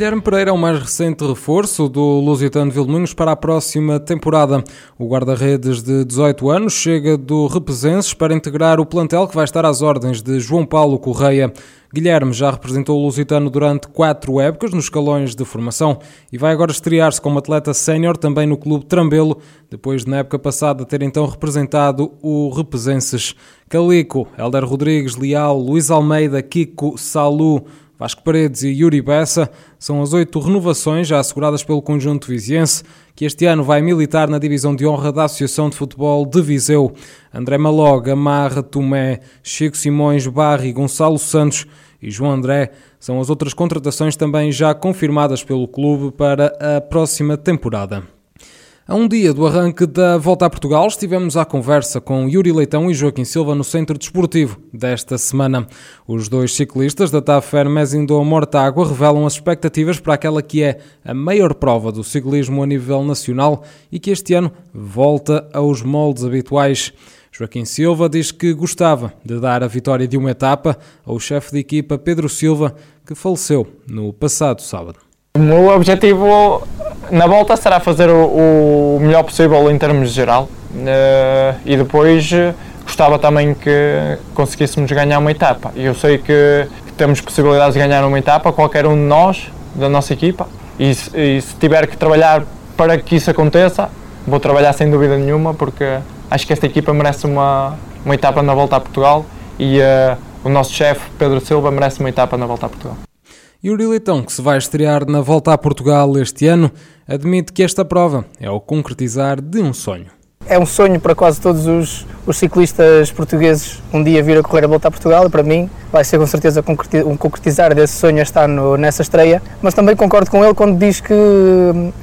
Guilherme Pereira é o mais recente reforço do Lusitano Vilmoinhos para a próxima temporada. O guarda-redes de 18 anos chega do Repesenses para integrar o plantel que vai estar às ordens de João Paulo Correia. Guilherme já representou o Lusitano durante quatro épocas nos escalões de formação e vai agora estrear-se como atleta sénior também no Clube Trambelo, depois de na época passada ter então representado o Repesenses. Calico, Helder Rodrigues, Leal, Luís Almeida, Kiko, Salu, Vasco Paredes e Yuri Bessa são as oito renovações já asseguradas pelo conjunto viziense, que este ano vai militar na divisão de honra da Associação de Futebol de Viseu. André Malog, Amarra, Tomé, Chico Simões, Barri, Gonçalo Santos e João André são as outras contratações também já confirmadas pelo clube para a próxima temporada. A um dia do arranque da Volta a Portugal, estivemos à conversa com Yuri Leitão e Joaquim Silva no Centro Desportivo desta semana. Os dois ciclistas da TAF Hermes Indo Mortágua revelam as expectativas para aquela que é a maior prova do ciclismo a nível nacional e que este ano volta aos moldes habituais. Joaquim Silva diz que gostava de dar a vitória de uma etapa ao chefe de equipa Pedro Silva, que faleceu no passado sábado. O meu objetivo na volta será fazer o, o melhor possível em termos geral uh, e depois uh, gostava também que conseguíssemos ganhar uma etapa. E eu sei que, temos possibilidades de ganhar uma etapa, qualquer um de nós, da nossa equipa, e, e se tiver que trabalhar para que isso aconteça, vou trabalhar sem dúvida nenhuma, porque acho que esta equipa merece uma, uma etapa na volta a Portugal e uh, o nosso chefe Pedro Silva merece uma etapa na volta a Portugal. Yuri Leitão, que se vai estrear na volta a Portugal este ano, admite que esta prova é o concretizar de um sonho. É um sonho para quase todos os, os, ciclistas portugueses um dia vir a correr a volta a Portugal e para mim vai ser com certeza um concretizar desse sonho estar no, nessa estreia. Mas também concordo com ele quando diz que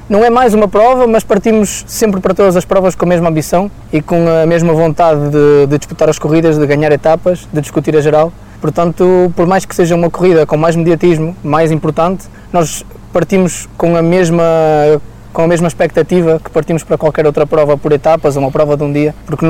não é mais uma prova, mas partimos sempre para todas as provas com a mesma ambição e com a mesma vontade de, de disputar as corridas, de ganhar etapas, de discutir a geral Portanto, por mais que seja uma corrida com mais mediatismo, mais importante, nós partimos com a mesma com a mesma expectativa que partimos para qualquer outra prova por etapas uma prova de um dia, porque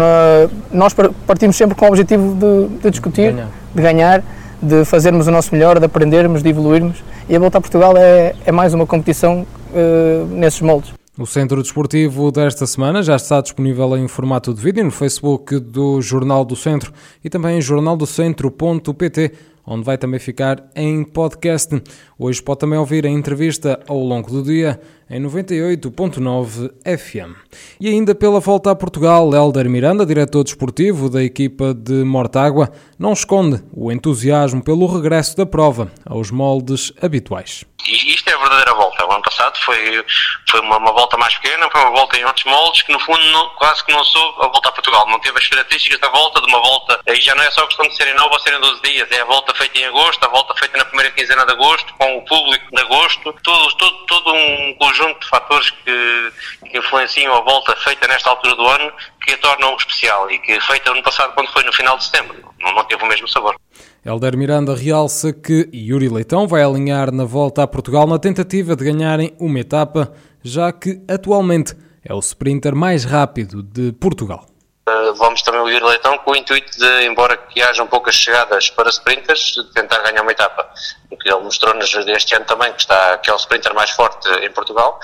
nós partimos sempre com o objetivo de, de discutir, ganhar. de ganhar, de fazermos o nosso melhor, de aprendermos, de evoluirmos. E a Volta a Portugal é, é mais uma competição uh, nesses moldes. O Centro Desportivo desta semana já está disponível em formato de vídeo no Facebook do Jornal do Centro e também em jornaldocentro.pt, onde vai também ficar em podcast. Hoje pode também ouvir a entrevista ao longo do dia em 98.9 FM. E ainda pela volta a Portugal, Helder Miranda, diretor desportivo da equipa de Mortágua, não esconde o entusiasmo pelo regresso da prova aos moldes habituais. Isto é a verdadeira volta. O ano passado foi, foi uma, uma volta mais pequena, foi uma volta em outros moldes que no fundo não, quase que não soube a volta a Portugal. Não teve as características da volta, de uma volta, e já não é só questão de serem 9 ou serem 12 dias, é a volta feita em agosto, a volta feita na primeira quinzena de agosto, com o público de agosto, todo, todo, todo um conjunto de fatores que, que influenciam a volta feita nesta altura do ano que a tornam especial e que feita ano passado quando foi no final de setembro, não, não teve o mesmo sabor. Helder Miranda realça que Yuri Leitão vai alinhar na volta a Portugal na tentativa de ganharem uma etapa, já que atualmente é o sprinter mais rápido de Portugal. Eh, vamos também o Yuri Leitão com o intuito de, embora que hajam poucas chegadas para sprinters, tentar ganhar uma etapa. Porque ele mostrou-nos este ano também que, está, que é o sprinter mais forte em Portugal,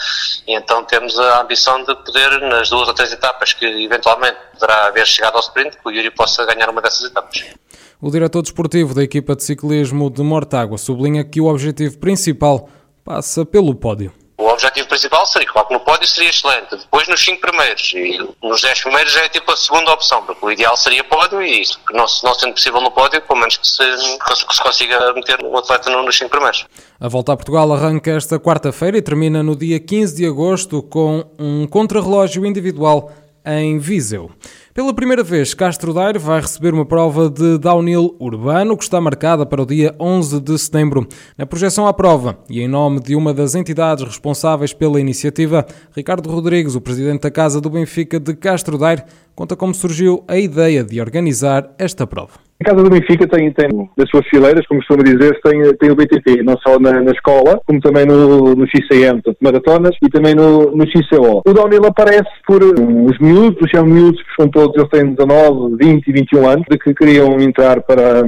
e então temos a ambição de poder, nas duas ou três etapas que eventualmente poderá haver chegado ao sprint, que o Yuri possa ganhar uma dessas etapas. O diretor desportivo da equipa de ciclismo de Mortágua sublinha que o objetivo principal passa pelo pódio. Objetivo principal seria, claro que no pódio seria excelente, depois nos 5 primeiros, e nos 10 primeiros é tipo a segunda opção, porque o ideal seria pódio e isso, não, não sendo possível no pódio, pelo menos que se, que se consiga meter o atleta nos 5 primeiros. A volta a Portugal arranca esta quarta-feira e termina no dia 15 de agosto com um contrarrelógio individual em Viseu. Pela primeira vez, Castro Daire vai receber uma prova de downhill urbano que está marcada para o dia 11 de setembro. Na projeção à prova, e em nome de uma das entidades responsáveis pela iniciativa, Ricardo Rodrigues, o presidente da Casa do Benfica de Castro Daire, conta como surgiu a ideia de organizar esta prova. A Casa do Benfica tem, tem nas suas fileiras, como costuma dizer, tem, tem o BTT, não só na, na escola, como também no, no XCM, portanto, maratonas, e também no, no XCO. O downhill aparece por os miúdos, os miúdos, que são eles têm 19, 20 e 21 anos, de que queriam entrar para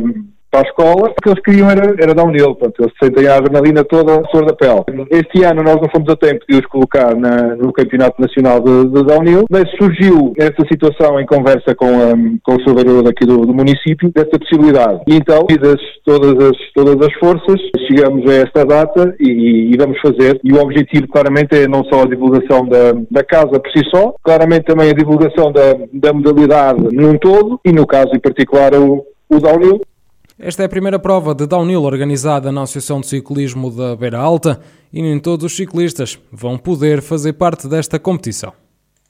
para a escola, o que eles queriam era, era downhill, portanto, eles sentem a adrenalina toda a flor da pele. Este ano nós não fomos a tempo de os colocar na, no Campeonato Nacional de, de, Downhill, mas surgiu essa situação em conversa com, com o vereador aqui do, do, município, dessa possibilidade. E então, unidas todas as, todas as forças, chegamos a esta data e, e, vamos fazer. E o objetivo, claramente, é não só a divulgação da, da casa por si só, claramente também a divulgação da, da modalidade num todo e, no caso em particular, o, o downhill. Esta é a primeira prova de downhill organizada na Associação de Ciclismo da Beira Alta e nem todos os ciclistas vão poder fazer parte desta competição.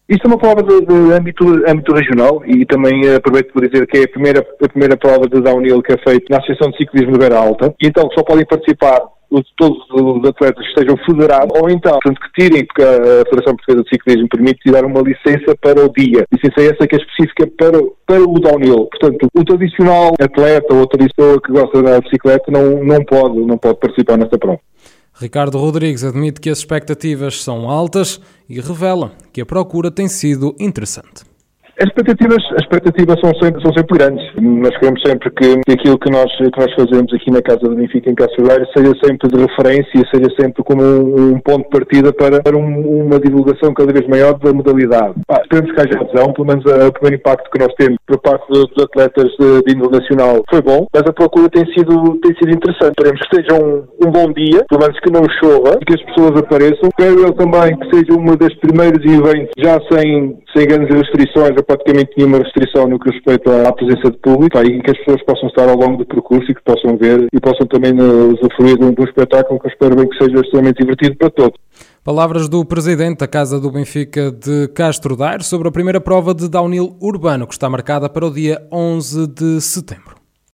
Isto é uma prova de, de âmbito, âmbito, regional e também aproveito por dizer que é a primeira, a primeira prova de downhill que é feita na Associação de Ciclismo da Beira Alta. E então só podem participar todos os atletas estejam federados, ou então, portanto, que tirem, porque a Federação Portuguesa de Ciclismo permite dar uma licença para o dia. Licença essa que é específica para, para o downhill. Portanto, o tradicional atleta ou pessoa que gosta da bicicleta não, não, pode, não pode participar nesta prova. Ricardo Rodrigues admite que as expectativas são altas e revela que a procura tem sido interessante. As expectativas, as expectativas são, sempre, são sempre grandes. Nós queremos sempre que, aquilo que nós, que nós fazemos aqui na Casa do Benfica, em Castelheiro, seja sempre de referência, seja sempre como um, um ponto de partida para, para um, uma divulgação cada vez maior da modalidade. Ah, esperemos que haja adesão, pelo menos o primeiro impacto que nós temos por parte dos, dos atletas de, de índole nacional foi bom, mas a procura tem sido, tem sido interessante. Esperemos que seja um, um bom dia, pelo menos que não chova, que as pessoas apareçam. Espero eu também que seja uma das primeiras eventos já sem, sem grandes restrições praticamente nenhuma restrição no que respeita à presença de público e que as pessoas possam estar ao longo do percurso e que possam ver e possam também uh, usufruir de um espetáculo que eu espero bem que seja extremamente divertido para todos. Palavras do presidente da Casa do Benfica de Castro Daire sobre a primeira prova de downhill urbano que está marcada para o dia 11 de setembro.